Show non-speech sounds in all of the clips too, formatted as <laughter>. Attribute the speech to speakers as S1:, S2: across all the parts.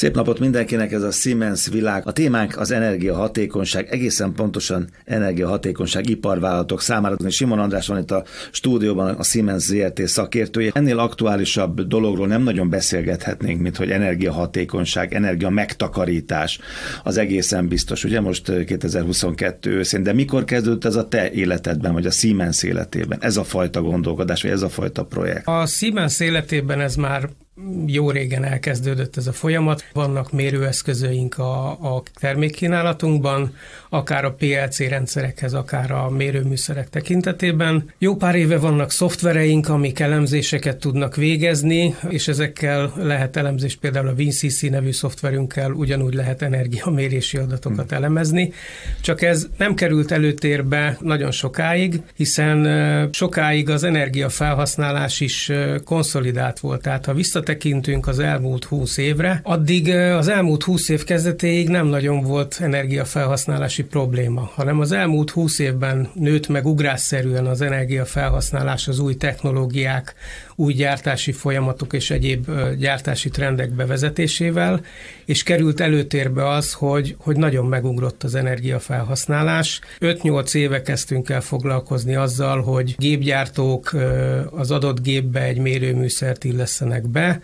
S1: Szép napot mindenkinek, ez a Siemens világ. A témánk az energiahatékonyság, egészen pontosan energiahatékonyság iparvállalatok számára. Simon András van itt a stúdióban, a Siemens ZRT szakértője. Ennél aktuálisabb dologról nem nagyon beszélgethetnénk, mint hogy energiahatékonyság, energia megtakarítás, az egészen biztos. Ugye most 2022 őszén, de mikor kezdődött ez a te életedben, vagy a Siemens életében? Ez a fajta gondolkodás, vagy ez a fajta projekt?
S2: A Siemens életében ez már jó régen elkezdődött ez a folyamat. Vannak mérőeszközöink a, a termékkínálatunkban, akár a PLC rendszerekhez, akár a mérőműszerek tekintetében. Jó pár éve vannak szoftvereink, amik elemzéseket tudnak végezni, és ezekkel lehet elemzés, például a WinCC nevű szoftverünkkel ugyanúgy lehet energiamérési adatokat hmm. elemezni. Csak ez nem került előtérbe nagyon sokáig, hiszen sokáig az energiafelhasználás is konszolidált volt. Tehát ha visszatekintünk az elmúlt 20 évre, addig az elmúlt 20 év kezdetéig nem nagyon volt energiafelhasználási óriási probléma, hanem az elmúlt húsz évben nőtt meg ugrásszerűen az energiafelhasználás, az új technológiák, új gyártási folyamatok és egyéb gyártási trendek bevezetésével, és került előtérbe az, hogy, hogy nagyon megugrott az energiafelhasználás. 5-8 éve kezdtünk el foglalkozni azzal, hogy gépgyártók az adott gépbe egy mérőműszert illeszenek be,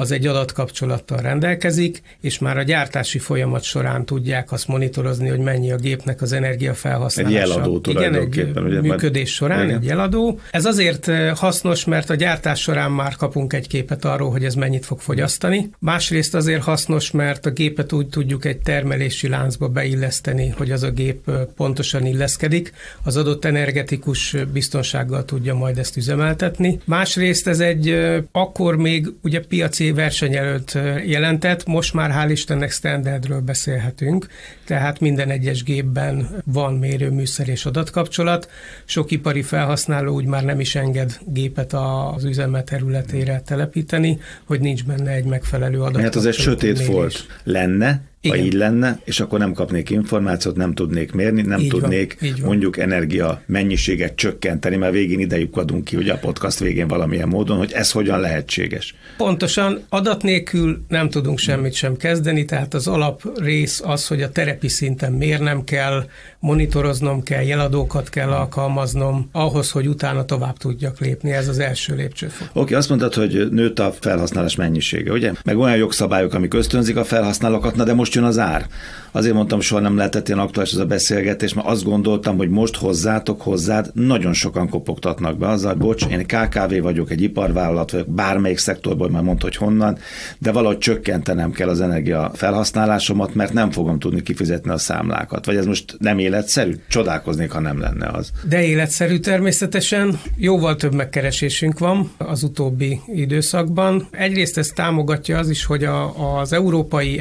S2: az egy adatkapcsolattal rendelkezik, és már a gyártási folyamat során tudják azt monitorozni, hogy mennyi a gépnek az energiafelhasználása.
S1: Egy jeladó
S2: Igen, egy ugye, működés során igen. egy jeladó. Ez azért hasznos, mert a gyártás során már kapunk egy képet arról, hogy ez mennyit fog fogyasztani. Másrészt azért hasznos, mert a gépet úgy tudjuk egy termelési láncba beilleszteni, hogy az a gép pontosan illeszkedik. Az adott energetikus biztonsággal tudja majd ezt üzemeltetni. Másrészt ez egy akkor még ugye piaci versenyelőt jelentett, most már hál' Istennek standardről beszélhetünk, tehát minden egyes gépben van mérőműszer és adatkapcsolat. Sok ipari felhasználó úgy már nem is enged gépet az üzeme területére telepíteni, hogy nincs benne egy megfelelő adatkapcsolat.
S1: Mert az egy sötét folt lenne, igen. ha így lenne, és akkor nem kapnék információt, nem tudnék mérni, nem így tudnék van, mondjuk energia mennyiséget csökkenteni, mert végén idejük adunk ki, ugye a podcast végén valamilyen módon, hogy ez hogyan lehetséges.
S2: Pontosan, adat nélkül nem tudunk semmit sem kezdeni, tehát az alap rész az, hogy a terepi szinten mérnem kell, monitoroznom kell, jeladókat kell alkalmaznom, ahhoz, hogy utána tovább tudjak lépni, ez az első lépcsőfok.
S1: Oké, okay, azt mondtad, hogy nőtt a felhasználás mennyisége, ugye? Meg olyan jogszabályok, amik ösztönzik a felhasználókat, na de most jön az ár. Azért mondtam, soha nem lehetett ilyen aktuális ez a beszélgetés, mert azt gondoltam, hogy most hozzátok, hozzád nagyon sokan kopogtatnak be azzal, bocs, én KKV vagyok, egy iparvállalat vagyok, bármelyik szektorból már mondta, hogy honnan, de valahogy csökkentenem kell az energia felhasználásomat, mert nem fogom tudni kifizetni a számlákat. Vagy ez most nem életszerű? Csodálkoznék, ha nem lenne az.
S2: De életszerű természetesen. Jóval több megkeresésünk van az utóbbi időszakban. Egyrészt ez támogatja az is, hogy a, az európai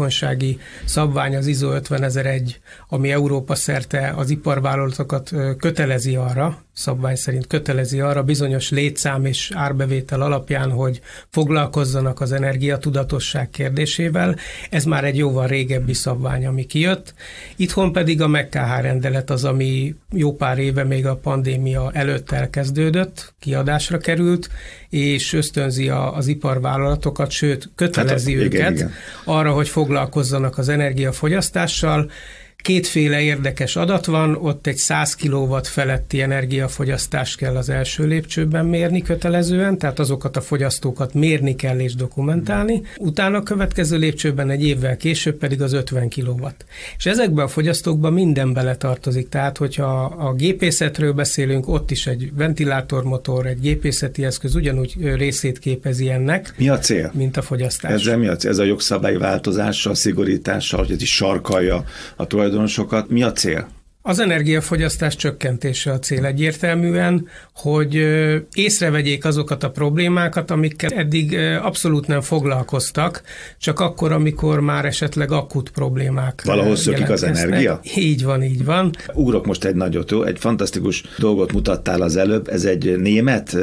S2: energiahatékonysági szabvány az ISO 50001, ami Európa szerte az iparvállalatokat kötelezi arra, szabvány szerint kötelezi arra bizonyos létszám és árbevétel alapján, hogy foglalkozzanak az energiatudatosság kérdésével. Ez már egy jóval régebbi szabvány, ami kijött. Itthon pedig a MKH rendelet az, ami jó pár éve még a pandémia előtt elkezdődött, kiadásra került, és ösztönzi az iparvállalatokat, sőt kötelezi hát, őket igen, igen. arra, hogy foglalkozzanak az energiafogyasztással, Kétféle érdekes adat van, ott egy 100 kW feletti energiafogyasztást kell az első lépcsőben mérni kötelezően, tehát azokat a fogyasztókat mérni kell és dokumentálni. Utána a következő lépcsőben egy évvel később pedig az 50 kW. És ezekben a fogyasztókban minden beletartozik, tehát hogyha a gépészetről beszélünk, ott is egy ventilátormotor, egy gépészeti eszköz ugyanúgy részét képezi ennek.
S1: Mi a cél?
S2: Mint a fogyasztás.
S1: Ezzel mi a cél? Ez a jogszabály változással, szigorítással, hogy ez is sarkalja a tulajdonosokat. Mi a cél?
S2: Az energiafogyasztás csökkentése a cél egyértelműen, hogy észrevegyék azokat a problémákat, amikkel eddig abszolút nem foglalkoztak, csak akkor, amikor már esetleg akut problémák
S1: Valahol szökik az energia?
S2: Így van, így van.
S1: Ugrok most egy nagyot, jó? Egy fantasztikus dolgot mutattál az előbb, ez egy német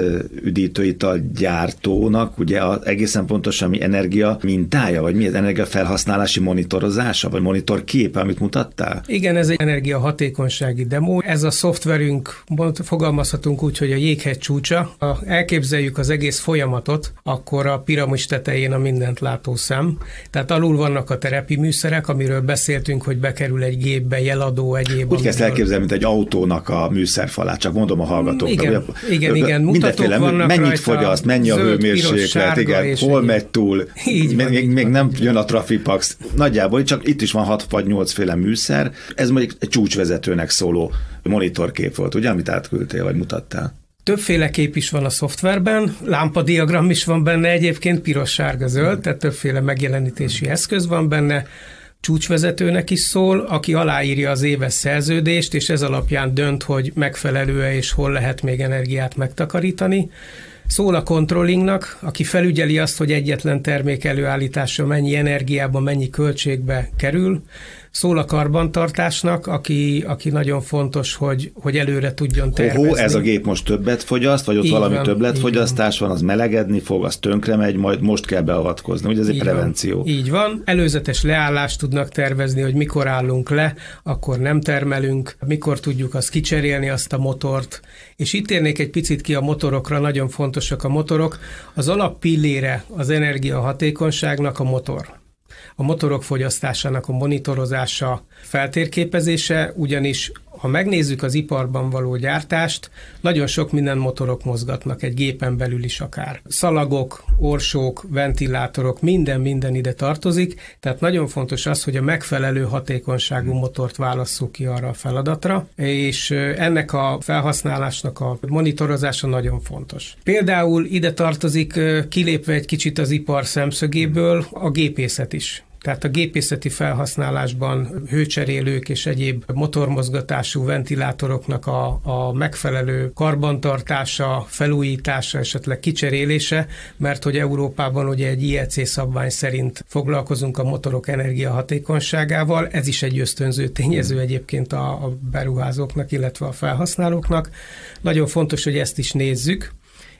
S1: üdítőital gyártónak, ugye a, egészen pontosan mi energia mintája, vagy mi az energia felhasználási monitorozása, vagy monitor képe, amit mutattál?
S2: Igen, ez egy energia hatékonysági demo. Ez a szoftverünk, fogalmazhatunk úgy, hogy a jéghegy csúcsa. Ha elképzeljük az egész folyamatot, akkor a piramis tetején a mindent látó szem. Tehát alul vannak a terepi műszerek, amiről beszéltünk, hogy bekerül egy gépbe, jeladó, egyéb.
S1: Úgy kezd elképzelni, mint egy autónak a műszerfalát, csak mondom a hallgatóknak.
S2: Igen, ugye, igen, igen.
S1: Mindenféle, vannak mennyit rajta, fogyaszt, mennyi a hőmérséklet, igen, hol megy túl. Így van, még, így még van. nem jön a Trafipax. Nagyjából csak itt is van 6 vagy 8 féle műszer. Ez mondjuk egy csúcsvezetőnek szóló monitorkép volt, ugye, amit átküldtél, vagy mutattál?
S2: Többféle kép is van a szoftverben, lámpadiagram is van benne egyébként, piros, sárga, zöld, tehát többféle megjelenítési eszköz van benne, csúcsvezetőnek is szól, aki aláírja az éves szerződést, és ez alapján dönt, hogy megfelelő-e és hol lehet még energiát megtakarítani. Szól a controllingnak, aki felügyeli azt, hogy egyetlen termék előállítása mennyi energiába, mennyi költségbe kerül szól a karbantartásnak, aki, aki nagyon fontos, hogy, hogy előre tudjon tervezni. Hó,
S1: ez a gép most többet fogyaszt, vagy ott így valami van, többletfogyasztás van, az melegedni fog, az tönkre megy, majd most kell beavatkozni. Ugye ez így egy prevenció.
S2: Van, így van. Előzetes leállást tudnak tervezni, hogy mikor állunk le, akkor nem termelünk, mikor tudjuk azt kicserélni, azt a motort. És itt érnék egy picit ki a motorokra, nagyon fontosak a motorok. Az alappillére az energiahatékonyságnak a motor a motorok fogyasztásának a monitorozása, feltérképezése, ugyanis ha megnézzük az iparban való gyártást, nagyon sok minden motorok mozgatnak, egy gépen belül is akár. Szalagok, orsók, ventilátorok, minden-minden ide tartozik, tehát nagyon fontos az, hogy a megfelelő hatékonyságú motort válasszuk ki arra a feladatra, és ennek a felhasználásnak a monitorozása nagyon fontos. Például ide tartozik, kilépve egy kicsit az ipar szemszögéből, a gépészet is. Tehát a gépészeti felhasználásban hőcserélők és egyéb motormozgatású ventilátoroknak a, a megfelelő karbantartása, felújítása, esetleg kicserélése, mert hogy Európában ugye egy IEC szabvány szerint foglalkozunk a motorok energiahatékonyságával, ez is egy ösztönző tényező egyébként a, a beruházóknak, illetve a felhasználóknak. Nagyon fontos, hogy ezt is nézzük,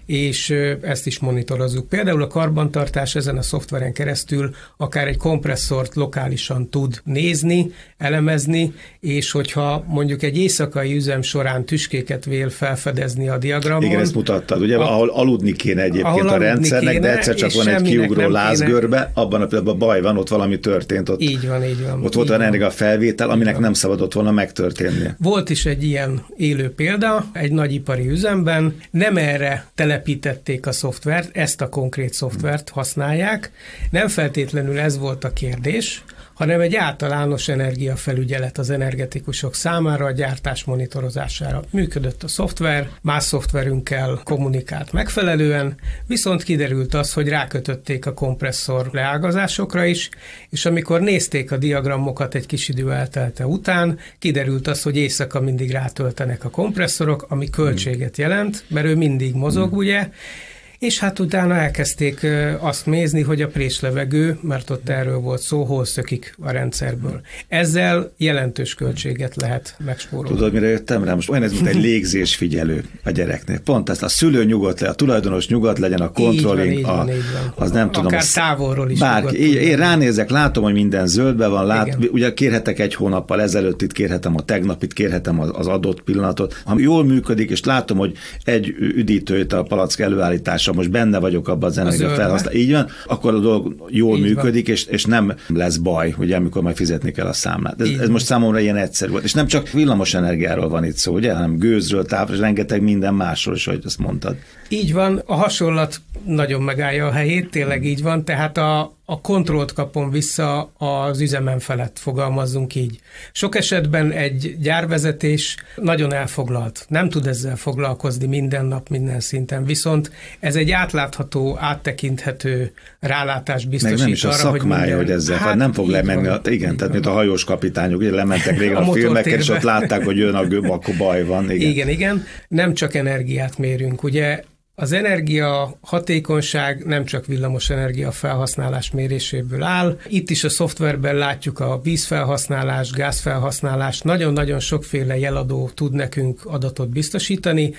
S2: és ezt is monitorozzuk. Például a karbantartás ezen a szoftveren keresztül akár egy kompresszort lokálisan tud nézni, elemezni, és hogyha mondjuk egy éjszakai üzem során tüskéket vél felfedezni a diagramon.
S1: Igen, ezt mutattad, ugye, a, ahol aludni kéne egyébként a rendszernek, kéne, de egyszer csak van egy kiugró lázgörbe, abban a pillanatban baj van, ott valami történt. Ott,
S2: így van, így van.
S1: Ott volt
S2: olyan
S1: ennek a felvétel, aminek nem szabadott volna megtörténnie.
S2: Volt is egy ilyen élő példa, egy nagyipari üzemben, nem erre tele telepítették a szoftvert, ezt a konkrét szoftvert használják. Nem feltétlenül ez volt a kérdés, hanem egy általános energiafelügyelet az energetikusok számára a gyártás monitorozására. Működött a szoftver, más szoftverünkkel kommunikált megfelelően, viszont kiderült az, hogy rákötötték a kompresszor leágazásokra is, és amikor nézték a diagramokat egy kis idő eltelte után, kiderült az, hogy éjszaka mindig rátöltenek a kompresszorok, ami költséget jelent, mert ő mindig mozog, ugye, és hát utána elkezdték azt nézni, hogy a préslevegő, mert ott erről volt szó, hol szökik a rendszerből. Ezzel jelentős költséget lehet megspórolni.
S1: Tudod, mire jöttem rá? Most olyan ez, mint egy légzésfigyelő a gyereknél. Pont ezt a szülő nyugodt le, a tulajdonos nyugodt legyen, a controlling, így van, így van, így van. az nem tudom.
S2: Akár távolról is.
S1: Bárki. Én, én ránézek, látom, hogy minden zöldben van, lát, ugye kérhetek egy hónappal ezelőtt, itt kérhetem a tegnapit, kérhetem az adott pillanatot. Ha jól működik, és látom, hogy egy üdítőt a palack előállítása ha most benne vagyok abban az energia felhasználás, így van, akkor a dolog jól így működik, és, és nem lesz baj, ugye, amikor majd fizetni kell a számlát. Ez, ez most számomra ilyen egyszerű volt. És nem csak villamos energiáról van itt szó, ugye, hanem gőzről, távról, és rengeteg minden másról is, ahogy azt mondtad.
S2: Így van, a hasonlat nagyon megállja a helyét, tényleg így van, tehát a, a kontrollt kapom vissza az üzemen felett, fogalmazzunk így. Sok esetben egy gyárvezetés nagyon elfoglalt, nem tud ezzel foglalkozni minden nap, minden szinten, viszont ez egy átlátható, áttekinthető rálátás biztosít Meg
S1: nem is a
S2: arra,
S1: szakmája, hogy, minden... hogy ezzel, hát, nem fog lemenni, van, igen, tehát mint a hajós kapitányok, ugye lementek régen a, a filmeket, és ott látták, hogy jön a göb, akkor baj van.
S2: Igen. igen, igen, nem csak energiát mérünk, ugye az energia hatékonyság nem csak villamos energia felhasználás méréséből áll. Itt is a szoftverben látjuk a vízfelhasználás, gázfelhasználás, nagyon-nagyon sokféle jeladó tud nekünk adatot biztosítani.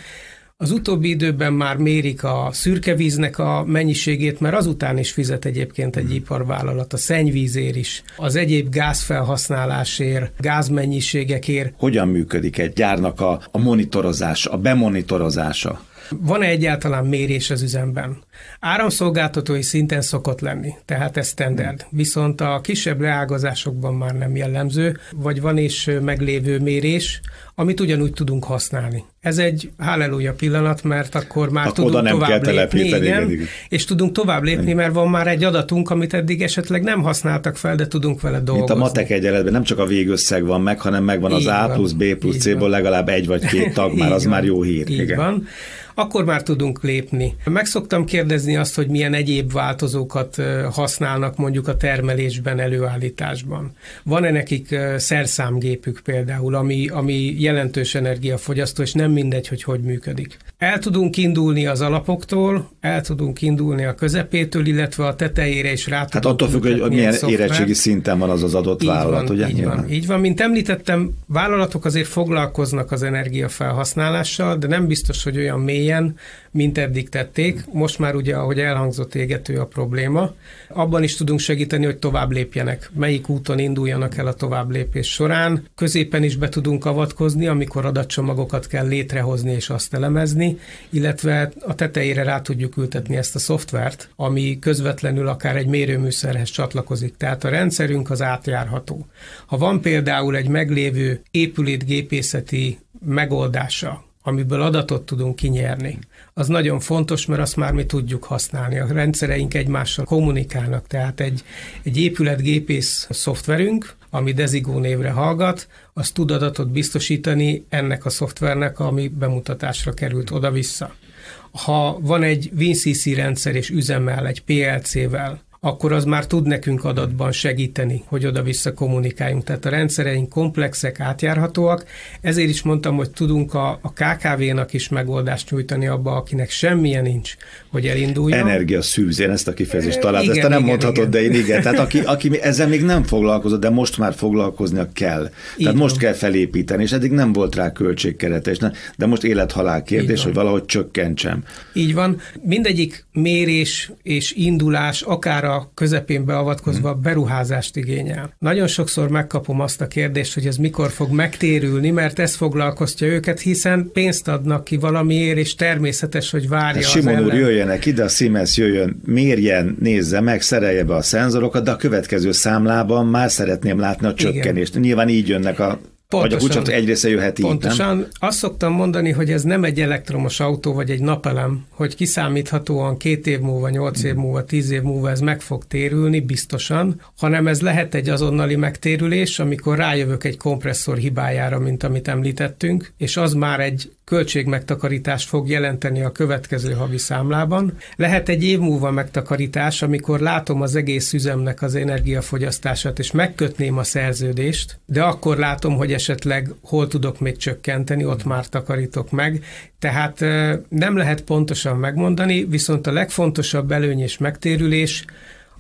S2: Az utóbbi időben már mérik a szürke víznek a mennyiségét, mert azután is fizet egyébként egy iparvállalat, a szennyvízér is, az egyéb gázfelhasználásért, gázmennyiségekért.
S1: Hogyan működik egy gyárnak a, a monitorozás, a bemonitorozása?
S2: Van-e egyáltalán mérés az üzemben? Áramszolgáltatói szinten szokott lenni, tehát ez standard. Viszont a kisebb leágazásokban már nem jellemző, vagy van is meglévő mérés, amit ugyanúgy tudunk használni. Ez egy halleluja pillanat, mert akkor már akkor tudunk tovább lépni, igen, és tudunk tovább lépni, mert van már egy adatunk, amit eddig esetleg nem használtak fel, de tudunk vele dolgozni.
S1: Mint a matek egyenletben nem csak a végösszeg van meg, hanem megvan az A plusz B plusz C-ból legalább egy vagy két tag, <laughs> már az van, már jó hír.
S2: Így igen. van akkor már tudunk lépni. Meg szoktam kérdezni azt, hogy milyen egyéb változókat használnak mondjuk a termelésben, előállításban. Van-e nekik szerszámgépük például, ami, ami jelentős energiafogyasztó, és nem mindegy, hogy hogy működik. El tudunk indulni az alapoktól, el tudunk indulni a közepétől, illetve a tetejére is rá
S1: Hát attól függ, hogy milyen szoftver. érettségi szinten van az az adott így vállalat,
S2: van,
S1: ugye?
S2: Így van, így van. Mint említettem, vállalatok azért foglalkoznak az energiafelhasználással, de nem biztos, hogy olyan mélyen, mint eddig tették. Most már ugye, ahogy elhangzott égető a probléma, abban is tudunk segíteni, hogy tovább lépjenek. Melyik úton induljanak el a tovább lépés során. Középen is be tudunk avatkozni, amikor adatcsomagokat kell létrehozni és azt elemezni, illetve a tetejére rá tudjuk ültetni ezt a szoftvert, ami közvetlenül akár egy mérőműszerhez csatlakozik. Tehát a rendszerünk az átjárható. Ha van például egy meglévő épületgépészeti megoldása, amiből adatot tudunk kinyerni, az nagyon fontos, mert azt már mi tudjuk használni. A rendszereink egymással kommunikálnak, tehát egy, egy épületgépész szoftverünk, ami Dezigó névre hallgat, az tud adatot biztosítani ennek a szoftvernek, ami bemutatásra került oda-vissza. Ha van egy WinCC rendszer és üzemel egy PLC-vel, akkor az már tud nekünk adatban segíteni, hogy oda-vissza kommunikáljunk. Tehát a rendszereink komplexek, átjárhatóak, ezért is mondtam, hogy tudunk a, a KKV-nak is megoldást nyújtani abba, akinek semmilyen nincs, hogy elinduljon.
S1: Energia szűz, én ezt a kifejezést talált, ezt te nem igen, mondhatod, igen. de én igen. Tehát aki, aki ezzel még nem foglalkozott, de most már foglalkoznia kell. Tehát Így most van. kell felépíteni, és eddig nem volt rá költségkerete, és de most élethalál kérdés, hogy valahogy csökkentsem.
S2: Így van. Mindegyik mérés és indulás, akár a közepén beavatkozva hmm. beruházást igényel. Nagyon sokszor megkapom azt a kérdést, hogy ez mikor fog megtérülni, mert ez foglalkoztja őket, hiszen pénzt adnak ki valamiért, és természetes, hogy várja hát
S1: Simon úr, jöjjenek ide, a Siemens jöjjön, mérjen, nézze meg, szerelje be a szenzorokat, de a következő számlában már szeretném látni a csökkenést. Igen. Nyilván így jönnek a Pontosan, vagy a egy része jöhet így,
S2: Pontosan.
S1: Nem?
S2: Azt szoktam mondani, hogy ez nem egy elektromos autó, vagy egy napelem, hogy kiszámíthatóan két év múlva, nyolc év múlva, tíz év múlva ez meg fog térülni, biztosan, hanem ez lehet egy azonnali megtérülés, amikor rájövök egy kompresszor hibájára, mint amit említettünk, és az már egy költségmegtakarítást fog jelenteni a következő havi számlában. Lehet egy év múlva megtakarítás, amikor látom az egész üzemnek az energiafogyasztását, és megkötném a szerződést, de akkor látom, hogy esetleg hol tudok még csökkenteni, ott már takarítok meg. Tehát nem lehet pontosan megmondani, viszont a legfontosabb előny és megtérülés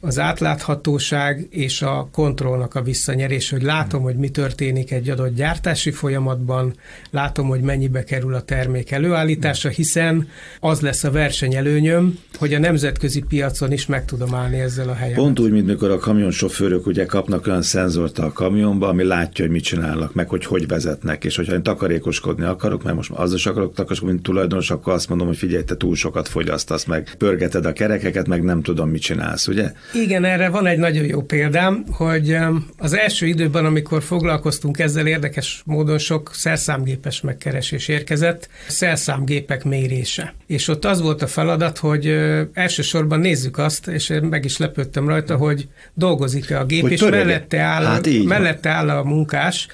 S2: az átláthatóság és a kontrollnak a visszanyerés, hogy látom, hogy mi történik egy adott gyártási folyamatban, látom, hogy mennyibe kerül a termék előállítása, hiszen az lesz a versenyelőnyöm, hogy a nemzetközi piacon is meg tudom állni ezzel a helyen.
S1: Pont úgy, mint mikor a kamionsofőrök ugye kapnak olyan szenzort a kamionba, ami látja, hogy mit csinálnak, meg hogy hogy vezetnek, és hogyha én takarékoskodni akarok, mert most az is akarok takarékoskodni, mint tulajdonos, akkor azt mondom, hogy figyelj, te túl sokat fogyasztasz, meg pörgeted a kerekeket, meg nem tudom, mit csinálsz, ugye?
S2: Igen, erre van egy nagyon jó példám, hogy az első időben, amikor foglalkoztunk ezzel, érdekes módon sok szerszámgépes megkeresés érkezett, szerszámgépek mérése. És ott az volt a feladat, hogy elsősorban nézzük azt, és én meg is lepődtem rajta, hogy dolgozik-e a gép, hogy és mellette áll, hát mellette áll a munkás,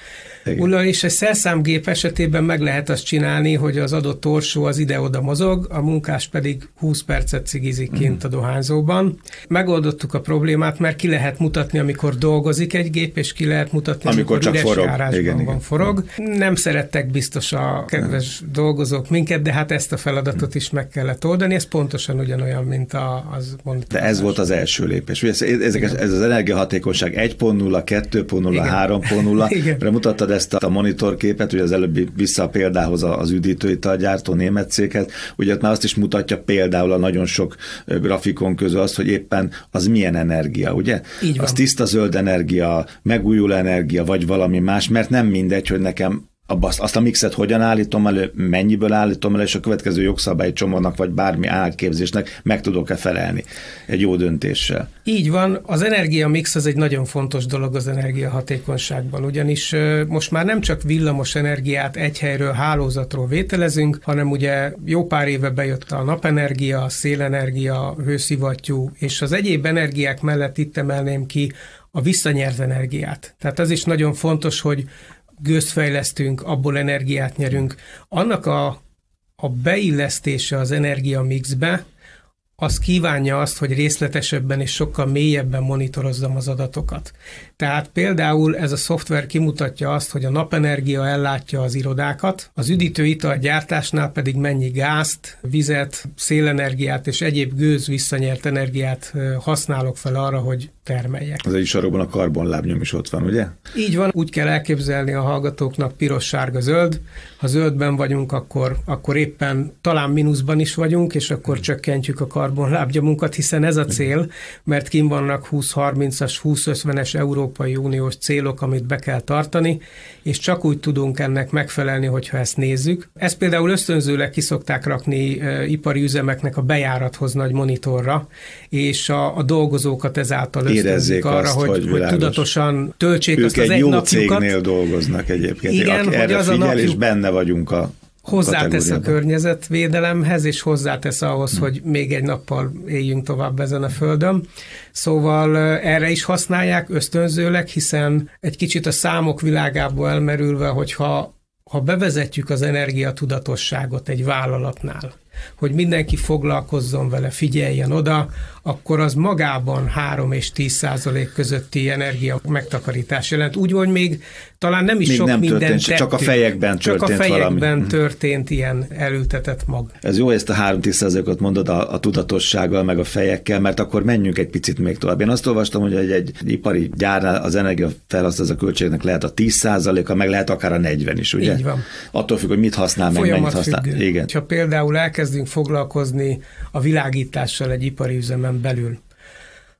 S2: igen. és egy szerszámgép esetében meg lehet azt csinálni, hogy az adott torsó az ide-oda mozog, a munkás pedig 20 percet cigizik kint a dohányzóban. Megoldottuk a problémát, mert ki lehet mutatni, amikor dolgozik egy gép, és ki lehet mutatni, amikor, amikor csak üres forog. járásban igen, van igen. forog. Nem szerettek biztos a kedves nem. dolgozók minket, de hát ezt a feladatot is meg kellett oldani, ez pontosan ugyanolyan, mint a, az
S1: mondta. De ez volt az első lépés. Ugye ez, ezek, ez az energiahatékonyság 1.0, 2.0, 3.0, mutattad ezt a monitorképet, ugye az előbbi vissza a példához az üdítőitalgyártó német céghez, ugye ott már azt is mutatja például a nagyon sok grafikon közül azt, hogy éppen az milyen energia, ugye?
S2: Így van.
S1: Az tiszta zöld energia, megújuló energia, vagy valami más, mert nem mindegy, hogy nekem azt, azt a mixet hogyan állítom elő, mennyiből állítom elő, és a következő jogszabályi csomagnak, vagy bármi átképzésnek meg tudok-e felelni egy jó döntéssel.
S2: Így van, az energia mix az egy nagyon fontos dolog az energiahatékonyságban, ugyanis most már nem csak villamos energiát egy helyről, hálózatról vételezünk, hanem ugye jó pár éve bejött a napenergia, a szélenergia, hőszivattyú, és az egyéb energiák mellett itt emelném ki a visszanyert energiát. Tehát az is nagyon fontos, hogy gőzt fejlesztünk, abból energiát nyerünk. Annak a, a beillesztése az energia mixbe, az kívánja azt, hogy részletesebben és sokkal mélyebben monitorozzam az adatokat. Tehát például ez a szoftver kimutatja azt, hogy a napenergia ellátja az irodákat, az üdítőital gyártásnál pedig mennyi gázt, vizet, szélenergiát és egyéb gőz visszanyert energiát használok fel arra, hogy termeljek.
S1: Az egy sarokban a karbonlábnyom is ott van, ugye?
S2: Így van, úgy kell elképzelni a hallgatóknak piros, sárga, zöld. Ha zöldben vagyunk, akkor, akkor éppen talán mínuszban is vagyunk, és akkor csökkentjük a karbonlábnyomunkat, hiszen ez a cél, mert kim vannak 20-30-as, 20-50-es Európai Uniós célok, amit be kell tartani, és csak úgy tudunk ennek megfelelni, hogyha ezt nézzük. Ezt például ösztönzőleg kiszokták rakni e, ipari üzemeknek a bejárathoz nagy monitorra, és a, a dolgozókat ezáltal
S1: Érezzék arra, azt, hogy, hogy,
S2: hogy tudatosan töltsék ők azt az
S1: egy jó
S2: napjukat.
S1: cégnél dolgoznak egyébként.
S2: Igen,
S1: erre
S2: hogy az
S1: figyel,
S2: a napjuk...
S1: és benne vagyunk a
S2: hozzátesz a környezetvédelemhez, és hozzátesz ahhoz, hmm. hogy még egy nappal éljünk tovább ezen a földön. Szóval erre is használják ösztönzőleg, hiszen egy kicsit a számok világából elmerülve, hogyha ha bevezetjük az energiatudatosságot egy vállalatnál, hogy mindenki foglalkozzon vele, figyeljen oda, akkor az magában 3 és 10 százalék közötti energia megtakarítás jelent. Úgy, hogy még talán nem is
S1: még
S2: sok
S1: nem
S2: minden
S1: történt, csak a fejekben
S2: csak
S1: történt
S2: a fejekben
S1: valami. Mhm.
S2: történt ilyen elültetett mag.
S1: Ez jó, ezt a 3-10 százalékot mondod a, a tudatossággal, meg a fejekkel, mert akkor menjünk egy picit még tovább. Én azt olvastam, hogy egy, egy ipari gyárnál az energia felhasználás a költségnek lehet a 10 százaléka, meg lehet akár a 40 is, ugye?
S2: Így van.
S1: Attól függ, hogy mit használ, meg mennyit használ.
S2: Függő.
S1: Igen.
S2: Ha például elkezdünk foglalkozni a világítással egy ipari üzemen belül,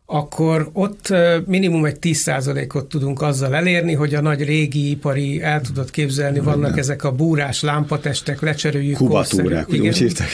S2: akkor ott minimum egy 10%-ot tudunk azzal elérni, hogy a nagy régi ipari, el tudod képzelni, vannak nem. ezek a búrás lámpatestek, lecseréljük.
S1: Kubatúrák, úgy hívták.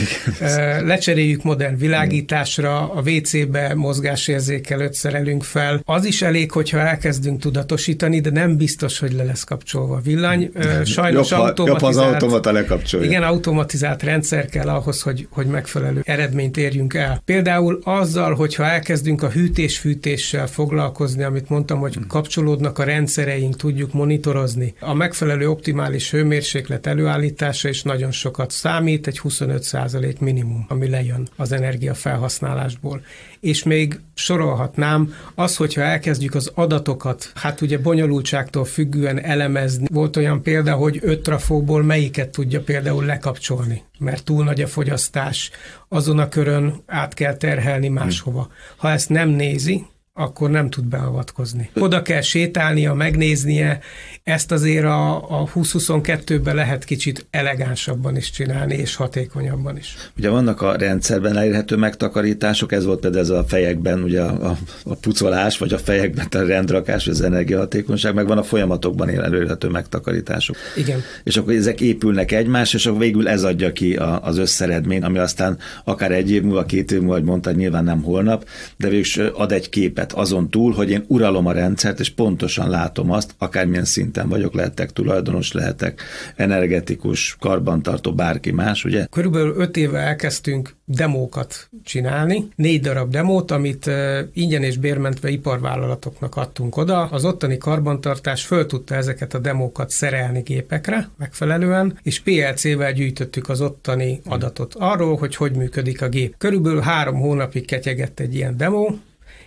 S2: Lecseréljük modern világításra, a WC-be mozgásérzékelőt szerelünk fel. Az is elég, hogyha elkezdünk tudatosítani, de nem biztos, hogy le lesz kapcsolva a villany. Sajnos
S1: jobb, automatizált, jobb az automata lekapcsolja.
S2: Igen, automatizált rendszer kell ahhoz, hogy, hogy megfelelő eredményt érjünk el. Például azzal, hogyha elkezdünk a hűtés hűtés-fűtéssel foglalkozni, amit mondtam, hogy hmm. kapcsolódnak a rendszereink, tudjuk monitorozni. A megfelelő optimális hőmérséklet előállítása is nagyon sokat számít, egy 25% minimum, ami lejön az energiafelhasználásból. És még sorolhatnám, az, hogyha elkezdjük az adatokat, hát ugye bonyolultságtól függően elemezni. Volt olyan példa, hogy öt trafóból melyiket tudja például lekapcsolni, mert túl nagy a fogyasztás, azon a körön át kell terhelni máshova. Ha ezt nem nézi, akkor nem tud beavatkozni. Oda kell sétálnia, megnéznie, ezt azért a, a 2022-ben lehet kicsit elegánsabban is csinálni, és hatékonyabban is.
S1: Ugye vannak a rendszerben elérhető megtakarítások, ez volt például ez a fejekben, ugye a, a, a pucolás, vagy a fejekben a rendrakás, vagy az energiahatékonyság, meg van a folyamatokban elérhető megtakarítások.
S2: Igen.
S1: És akkor ezek épülnek egymás, és akkor végül ez adja ki a, az összeredmény, ami aztán akár egy év múlva, két év múlva, hogy mondtad, nyilván nem holnap, de végül ad egy képet azon túl, hogy én uralom a rendszert, és pontosan látom azt, akármilyen szint szinten vagyok, lehetek tulajdonos, lehetek energetikus, karbantartó, bárki más, ugye?
S2: Körülbelül öt éve elkezdtünk demókat csinálni, négy darab demót, amit ingyen és bérmentve iparvállalatoknak adtunk oda. Az ottani karbantartás föl tudta ezeket a demókat szerelni gépekre megfelelően, és PLC-vel gyűjtöttük az ottani adatot arról, hogy hogy működik a gép. Körülbelül három hónapig ketyegett egy ilyen demo,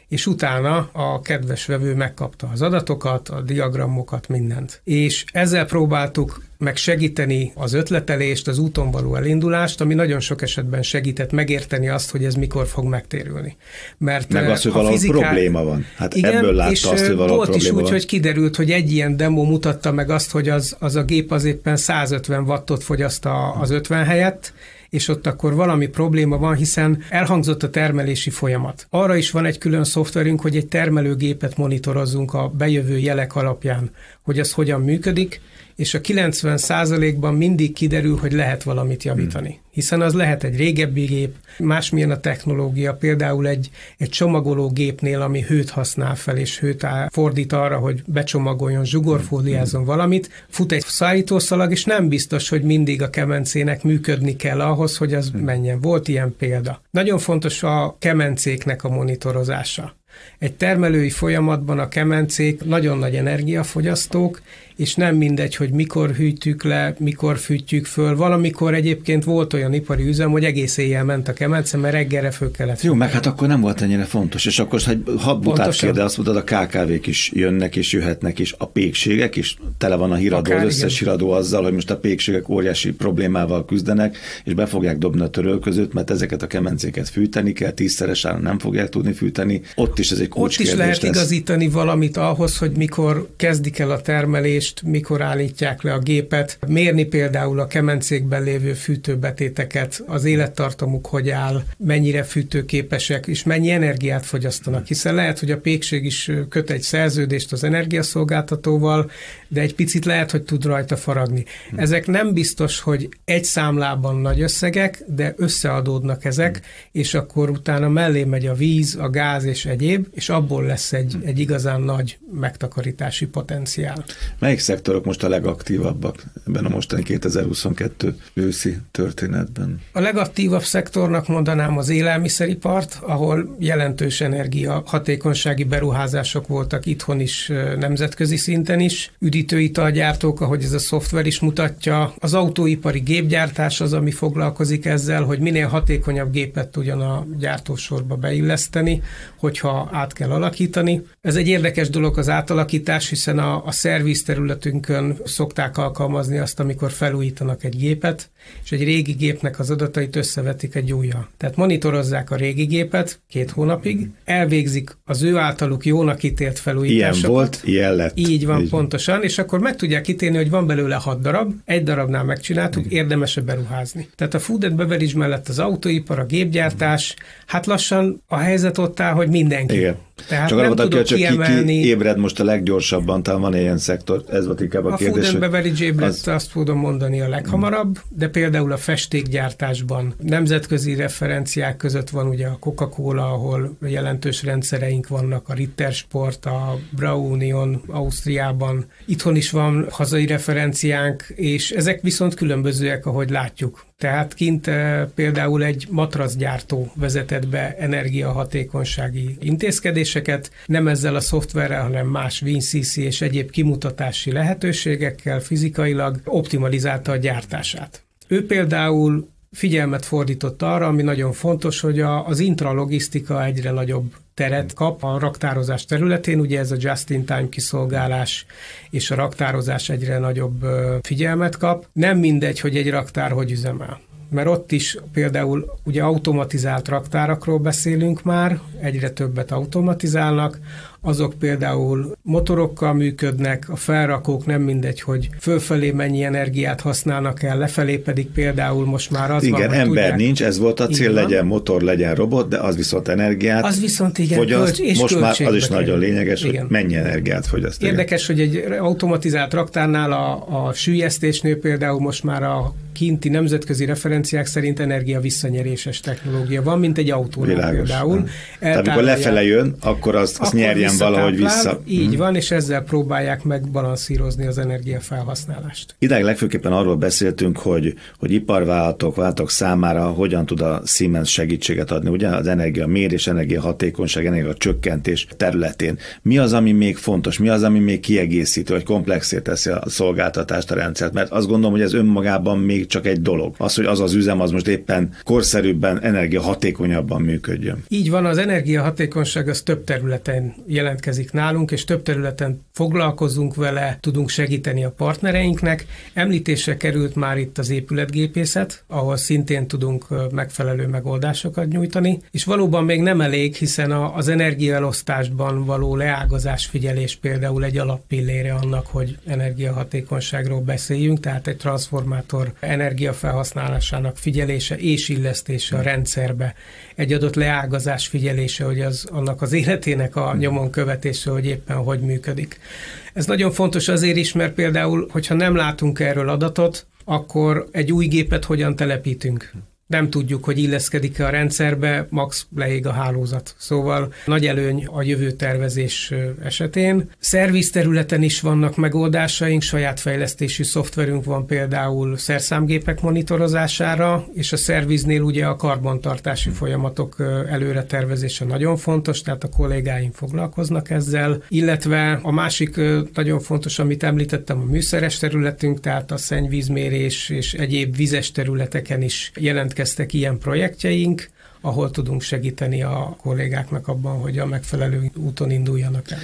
S2: és utána a kedves vevő megkapta az adatokat, a diagramokat, mindent. És ezzel próbáltuk meg segíteni az ötletelést, az úton való elindulást, ami nagyon sok esetben segített megérteni azt, hogy ez mikor fog megtérülni.
S1: Mert meg az, hogy valahol fiziká... probléma van. Hát igen, ebből látta és azt, hogy
S2: volt is úgy, van. hogy kiderült, hogy egy ilyen demo mutatta meg azt, hogy az, az a gép az éppen 150 wattot fogyaszt a, az 50 helyett, és ott akkor valami probléma van, hiszen elhangzott a termelési folyamat. Arra is van egy külön szoftverünk, hogy egy termelőgépet monitorozzunk a bejövő jelek alapján, hogy ez hogyan működik, és a 90 ban mindig kiderül, hogy lehet valamit javítani. Hmm. Hiszen az lehet egy régebbi gép, másmilyen a technológia, például egy, egy csomagoló gépnél, ami hőt használ fel, és hőt áll, fordít arra, hogy becsomagoljon, zsugorfóliázzon hmm. valamit, fut egy szállítószalag, és nem biztos, hogy mindig a kemencének működni kell ahhoz, hogy az hmm. menjen. Volt ilyen példa. Nagyon fontos a kemencéknek a monitorozása. Egy termelői folyamatban a kemencék nagyon nagy energiafogyasztók, és nem mindegy, hogy mikor hűtjük le, mikor fűtjük föl. Valamikor egyébként volt olyan ipari üzem, hogy egész éjjel ment a kemence, mert reggelre föl kellett.
S1: Jó, meg hát akkor nem volt ennyire fontos. És akkor, hogy ha butát kérde, azt mondod, a KKV-k is jönnek és jöhetnek, és a pékségek is tele van a híradó, Akár, az összes igen. híradó azzal, hogy most a pékségek óriási problémával küzdenek, és be fogják dobni a törölközőt, mert ezeket a kemencéket fűteni kell, tízszeres áron nem fogják tudni fűteni. Ott is ez egy
S2: Ott is lehet lesz. igazítani valamit ahhoz, hogy mikor kezdik el a termelés, fűtést, mikor állítják le a gépet, mérni például a kemencékben lévő fűtőbetéteket, az élettartamuk hogy áll, mennyire fűtőképesek, és mennyi energiát fogyasztanak, hiszen lehet, hogy a pékség is köt egy szerződést az energiaszolgáltatóval, de egy picit lehet, hogy tud rajta faragni. Ezek nem biztos, hogy egy számlában nagy összegek, de összeadódnak ezek, és akkor utána mellé megy a víz, a gáz és egyéb, és abból lesz egy, egy igazán nagy megtakarítási potenciál.
S1: Melyik szektorok most a legaktívabbak ebben a mostani 2022 őszi történetben?
S2: A legaktívabb szektornak mondanám az élelmiszeripart, ahol jelentős energia hatékonysági beruházások voltak itthon is, nemzetközi szinten is. Üdítőitalgyártók, ahogy ez a szoftver is mutatja. Az autóipari gépgyártás az, ami foglalkozik ezzel, hogy minél hatékonyabb gépet tudjon a gyártósorba beilleszteni, hogyha át kell alakítani. Ez egy érdekes dolog az átalakítás, hiszen a, a szerviz területünkön szokták alkalmazni azt, amikor felújítanak egy gépet, és egy régi gépnek az adatait összevetik egy újja. Tehát monitorozzák a régi gépet két hónapig, elvégzik az ő általuk jónak ítélt felújításokat.
S1: Ilyen volt, ilyen lett.
S2: Így van, Így. pontosan, és akkor meg tudják ítélni, hogy van belőle hat darab, egy darabnál megcsináltuk, Igen. érdemes beruházni. Tehát a food and beverage mellett az autóipar, a gépgyártás, hát lassan a helyzet ott áll, hogy mindenki.
S1: Igen. Tehát csak nem tudok csak kiemelni. Ki, ki ébred most a leggyorsabban, talán van ilyen szektor, ez volt inkább a, a kérdés.
S2: A food and beverage ébredt, az... azt tudom mondani a leghamarabb, de például a festékgyártásban nemzetközi referenciák között van ugye a Coca-Cola, ahol jelentős rendszereink vannak, a Ritter Sport, a Brau Union Ausztriában. Itthon is van hazai referenciánk, és ezek viszont különbözőek, ahogy látjuk. Tehát kint e, például egy matracgyártó vezetett be energiahatékonysági intézkedéseket, nem ezzel a szoftverrel, hanem más WinCC és egyéb kimutatási lehetőségekkel fizikailag optimalizálta a gyártását. Ő például figyelmet fordított arra, ami nagyon fontos, hogy az intralogisztika egyre nagyobb teret kap a raktározás területén, ugye ez a just-in-time kiszolgálás és a raktározás egyre nagyobb figyelmet kap. Nem mindegy, hogy egy raktár hogy üzemel. Mert ott is például ugye automatizált raktárakról beszélünk már, egyre többet automatizálnak, azok például motorokkal működnek, a felrakók nem mindegy, hogy fölfelé mennyi energiát használnak el, lefelé pedig például most már az
S1: igen,
S2: van,
S1: ember tudják, nincs, ez volt a cél, legyen motor, legyen robot, de az viszont energiát
S2: Az viszont igen,
S1: fogyaszt, és most már az is nagyon lényeges, igen. hogy mennyi energiát fogyaszt.
S2: Érdekes, igen. hogy egy automatizált raktárnál a, a sűjesztésnél például most már a kinti nemzetközi referenciák szerint energia visszanyeréses technológia van, mint egy Világos. például.
S1: Tehát amikor lefele jön, akkor azt, azt nyerjen valahogy vissza.
S2: Így hmm. van, és ezzel próbálják megbalanszírozni az energiafelhasználást.
S1: Idáig legfőképpen arról beszéltünk, hogy, hogy iparvállalatok, vállalatok számára hogyan tud a Siemens segítséget adni, ugye az energia mérés, energia hatékonyság, energia csökkentés területén. Mi az, ami még fontos, mi az, ami még kiegészítő, vagy komplexé teszi a szolgáltatást, a rendszert? Mert azt gondolom, hogy ez önmagában még csak egy dolog. Az, hogy az az üzem, az most éppen korszerűbben, energiahatékonyabban működjön.
S2: Így van, az energiahatékonyság az több területen jelen jelentkezik nálunk, és több területen foglalkozunk vele, tudunk segíteni a partnereinknek. Említésre került már itt az épületgépészet, ahol szintén tudunk megfelelő megoldásokat nyújtani, és valóban még nem elég, hiszen az energiaelosztásban való leágazás figyelés például egy alappillére annak, hogy energiahatékonyságról beszéljünk, tehát egy transformátor energiafelhasználásának figyelése és illesztése a rendszerbe, egy adott leágazás figyelése, hogy az annak az életének a nyomon követése, hogy éppen hogy működik. Ez nagyon fontos azért is, mert például, hogyha nem látunk erről adatot, akkor egy új gépet hogyan telepítünk nem tudjuk, hogy illeszkedik-e a rendszerbe, max leég a hálózat. Szóval nagy előny a jövő tervezés esetén. Szerviz területen is vannak megoldásaink, saját fejlesztésű szoftverünk van például szerszámgépek monitorozására, és a szerviznél ugye a karbantartási folyamatok előre tervezése nagyon fontos, tehát a kollégáim foglalkoznak ezzel, illetve a másik nagyon fontos, amit említettem, a műszeres területünk, tehát a szennyvízmérés és egyéb vizes területeken is jelent jelentkeztek ilyen projektjeink, ahol tudunk segíteni a kollégáknak abban, hogy a megfelelő úton induljanak el.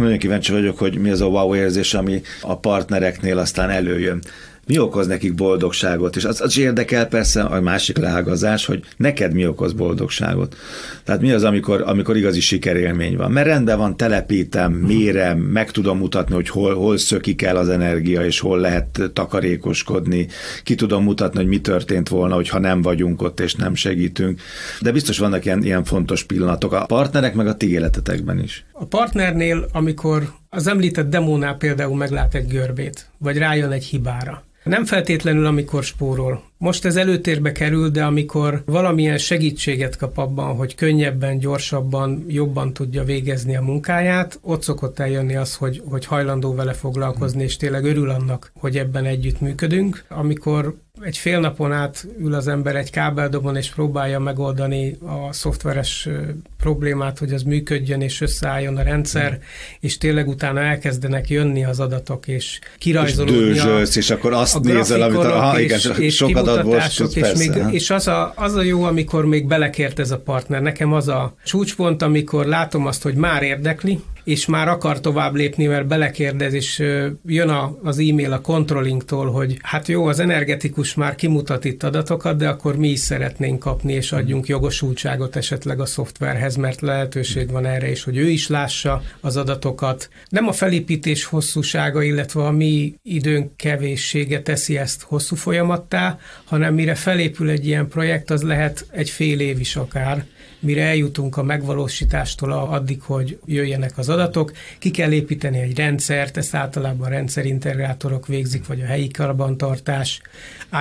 S1: Nagyon kíváncsi vagyok, hogy mi az a wow érzés, ami a partnereknél aztán előjön mi okoz nekik boldogságot, és az, az is érdekel persze a másik leágazás, hogy neked mi okoz boldogságot. Tehát mi az, amikor, amikor igazi sikerélmény van. Mert rendben van, telepítem, mérem, meg tudom mutatni, hogy hol, hol szökik el az energia, és hol lehet takarékoskodni, ki tudom mutatni, hogy mi történt volna, hogyha nem vagyunk ott, és nem segítünk. De biztos vannak ilyen, ilyen fontos pillanatok a partnerek, meg a ti életetekben is.
S2: A partnernél, amikor az említett demónál például meglát egy görbét, vagy rájön egy hibára, nem feltétlenül, amikor spórol. Most ez előtérbe kerül, de amikor valamilyen segítséget kap abban, hogy könnyebben, gyorsabban, jobban tudja végezni a munkáját, ott szokott eljönni az, hogy, hogy hajlandó vele foglalkozni, és tényleg örül annak, hogy ebben együtt működünk. Amikor egy fél napon át ül az ember egy kábeldobon, és próbálja megoldani a szoftveres problémát, hogy az működjön és összeálljon a rendszer, mm. és tényleg utána elkezdenek jönni az adatok, és kirajzolódni
S1: és dőzsölsz, a, és akkor azt a nézel, amit a, ha, igen, és, és sok adatból
S2: és, még, és az, a, az a jó, amikor még belekért ez a partner. Nekem az a csúcspont, amikor látom azt, hogy már érdekli, és már akar tovább lépni, mert belekérdez, és jön a, az e-mail a controllingtól, hogy hát jó, az energetikus már kimutat itt adatokat, de akkor mi is szeretnénk kapni, és adjunk jogosultságot esetleg a szoftverhez, mert lehetőség van erre is, hogy ő is lássa az adatokat. Nem a felépítés hosszúsága, illetve a mi időnk kevéssége teszi ezt hosszú folyamattá, hanem mire felépül egy ilyen projekt, az lehet egy fél év is akár, mire eljutunk a megvalósítástól addig, hogy jöjjenek az adatok. Ki kell építeni egy rendszert, ezt általában rendszerintegrátorok végzik, vagy a helyi karbantartás.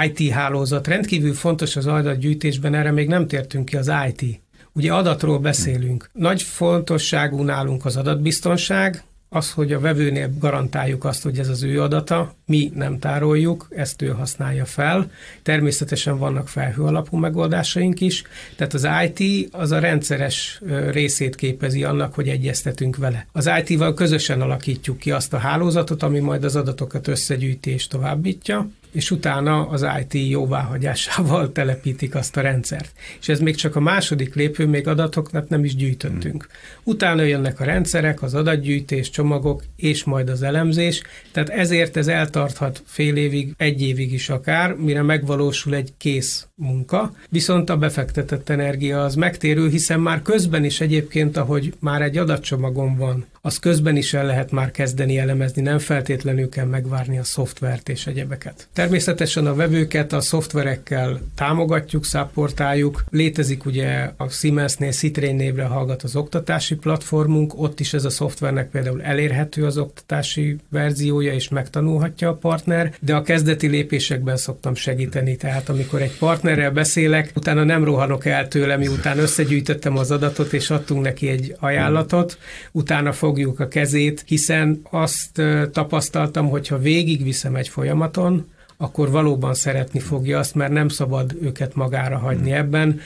S2: IT hálózat rendkívül fontos az adatgyűjtésben, erre még nem tértünk ki az IT. Ugye adatról beszélünk. Nagy fontosságú nálunk az adatbiztonság, az, hogy a vevőnél garantáljuk azt, hogy ez az ő adata, mi nem tároljuk, ezt ő használja fel. Természetesen vannak felhő alapú megoldásaink is, tehát az IT az a rendszeres részét képezi annak, hogy egyeztetünk vele. Az IT-val közösen alakítjuk ki azt a hálózatot, ami majd az adatokat összegyűjti és továbbítja, és utána az IT jóváhagyásával <laughs> telepítik azt a rendszert. És ez még csak a második lépő, még adatokat nem is gyűjtöttünk. Hmm. Utána jönnek a rendszerek, az adatgyűjtés, csomagok, és majd az elemzés, tehát ezért ez eltarthat fél évig, egy évig is akár, mire megvalósul egy kész munka, viszont a befektetett energia az megtérül, hiszen már közben is egyébként, ahogy már egy adatcsomagon van, az közben is el lehet már kezdeni elemezni, nem feltétlenül kell megvárni a szoftvert és egyebeket. Természetesen a vevőket a szoftverekkel támogatjuk, szapportáljuk. Létezik ugye a Siemensnél Citrain névre hallgat az oktatási platformunk, ott is ez a szoftvernek például elérhető az oktatási verziója, és megtanulhatja a partner, de a kezdeti lépésekben szoktam segíteni, tehát amikor egy partnerrel beszélek, utána nem rohanok el tőle, miután összegyűjtöttem az adatot, és adtunk neki egy ajánlatot, utána fogjuk a kezét, hiszen azt tapasztaltam, hogyha végigviszem egy folyamaton, akkor valóban szeretni fogja azt, mert nem szabad őket magára hagyni ebben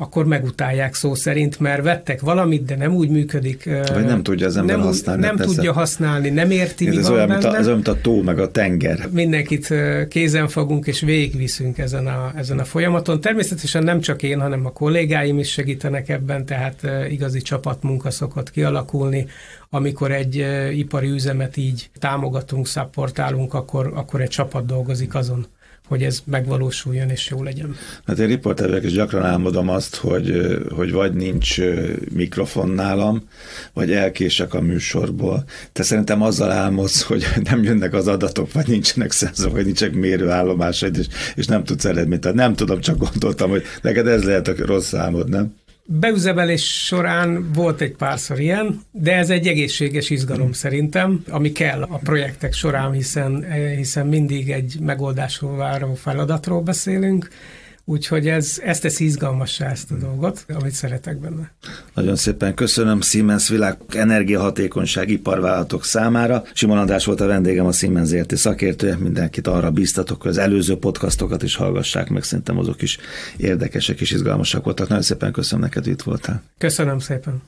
S2: akkor megutálják szó szerint, mert vettek valamit, de nem úgy működik.
S1: Vagy nem tudja az ember
S2: nem,
S1: használni.
S2: Nem tudja használni, nem érti,
S1: ez,
S2: mi
S1: ez
S2: van
S1: olyan,
S2: benne.
S1: mint a, ez olyan, mint a tó, meg a tenger.
S2: Mindenkit kézen fogunk és végigviszünk ezen a, ezen a folyamaton. Természetesen nem csak én, hanem a kollégáim is segítenek ebben, tehát igazi csapatmunka szokott kialakulni. Amikor egy ipari üzemet így támogatunk, szapportálunk, akkor, akkor egy csapat dolgozik azon hogy ez megvalósuljon és jó legyen.
S1: Hát én riporterek is gyakran álmodom azt, hogy, hogy vagy nincs mikrofon nálam, vagy elkések a műsorból. Te szerintem azzal álmodsz, <laughs> hogy nem jönnek az adatok, vagy nincsenek szenzorok, vagy nincsenek mérőállomásaid, és, és nem tudsz eredményt. Nem tudom, csak gondoltam, hogy neked ez lehet a rossz álmod, nem?
S2: Beüzemelés során volt egy párszor ilyen, de ez egy egészséges izgalom szerintem, ami kell a projektek során, hiszen, hiszen mindig egy megoldásról váró feladatról beszélünk, Úgyhogy ez, ez teszi izgalmassá ezt a dolgot, amit szeretek benne.
S1: Nagyon szépen köszönöm Siemens világ energiahatékonyság iparvállalatok számára. Simon András volt a vendégem, a Siemens érti szakértője. Mindenkit arra bíztatok, hogy az előző podcastokat is hallgassák meg, szerintem azok is érdekesek és izgalmasak voltak. Nagyon szépen köszönöm neked, hogy itt voltál.
S2: Köszönöm szépen.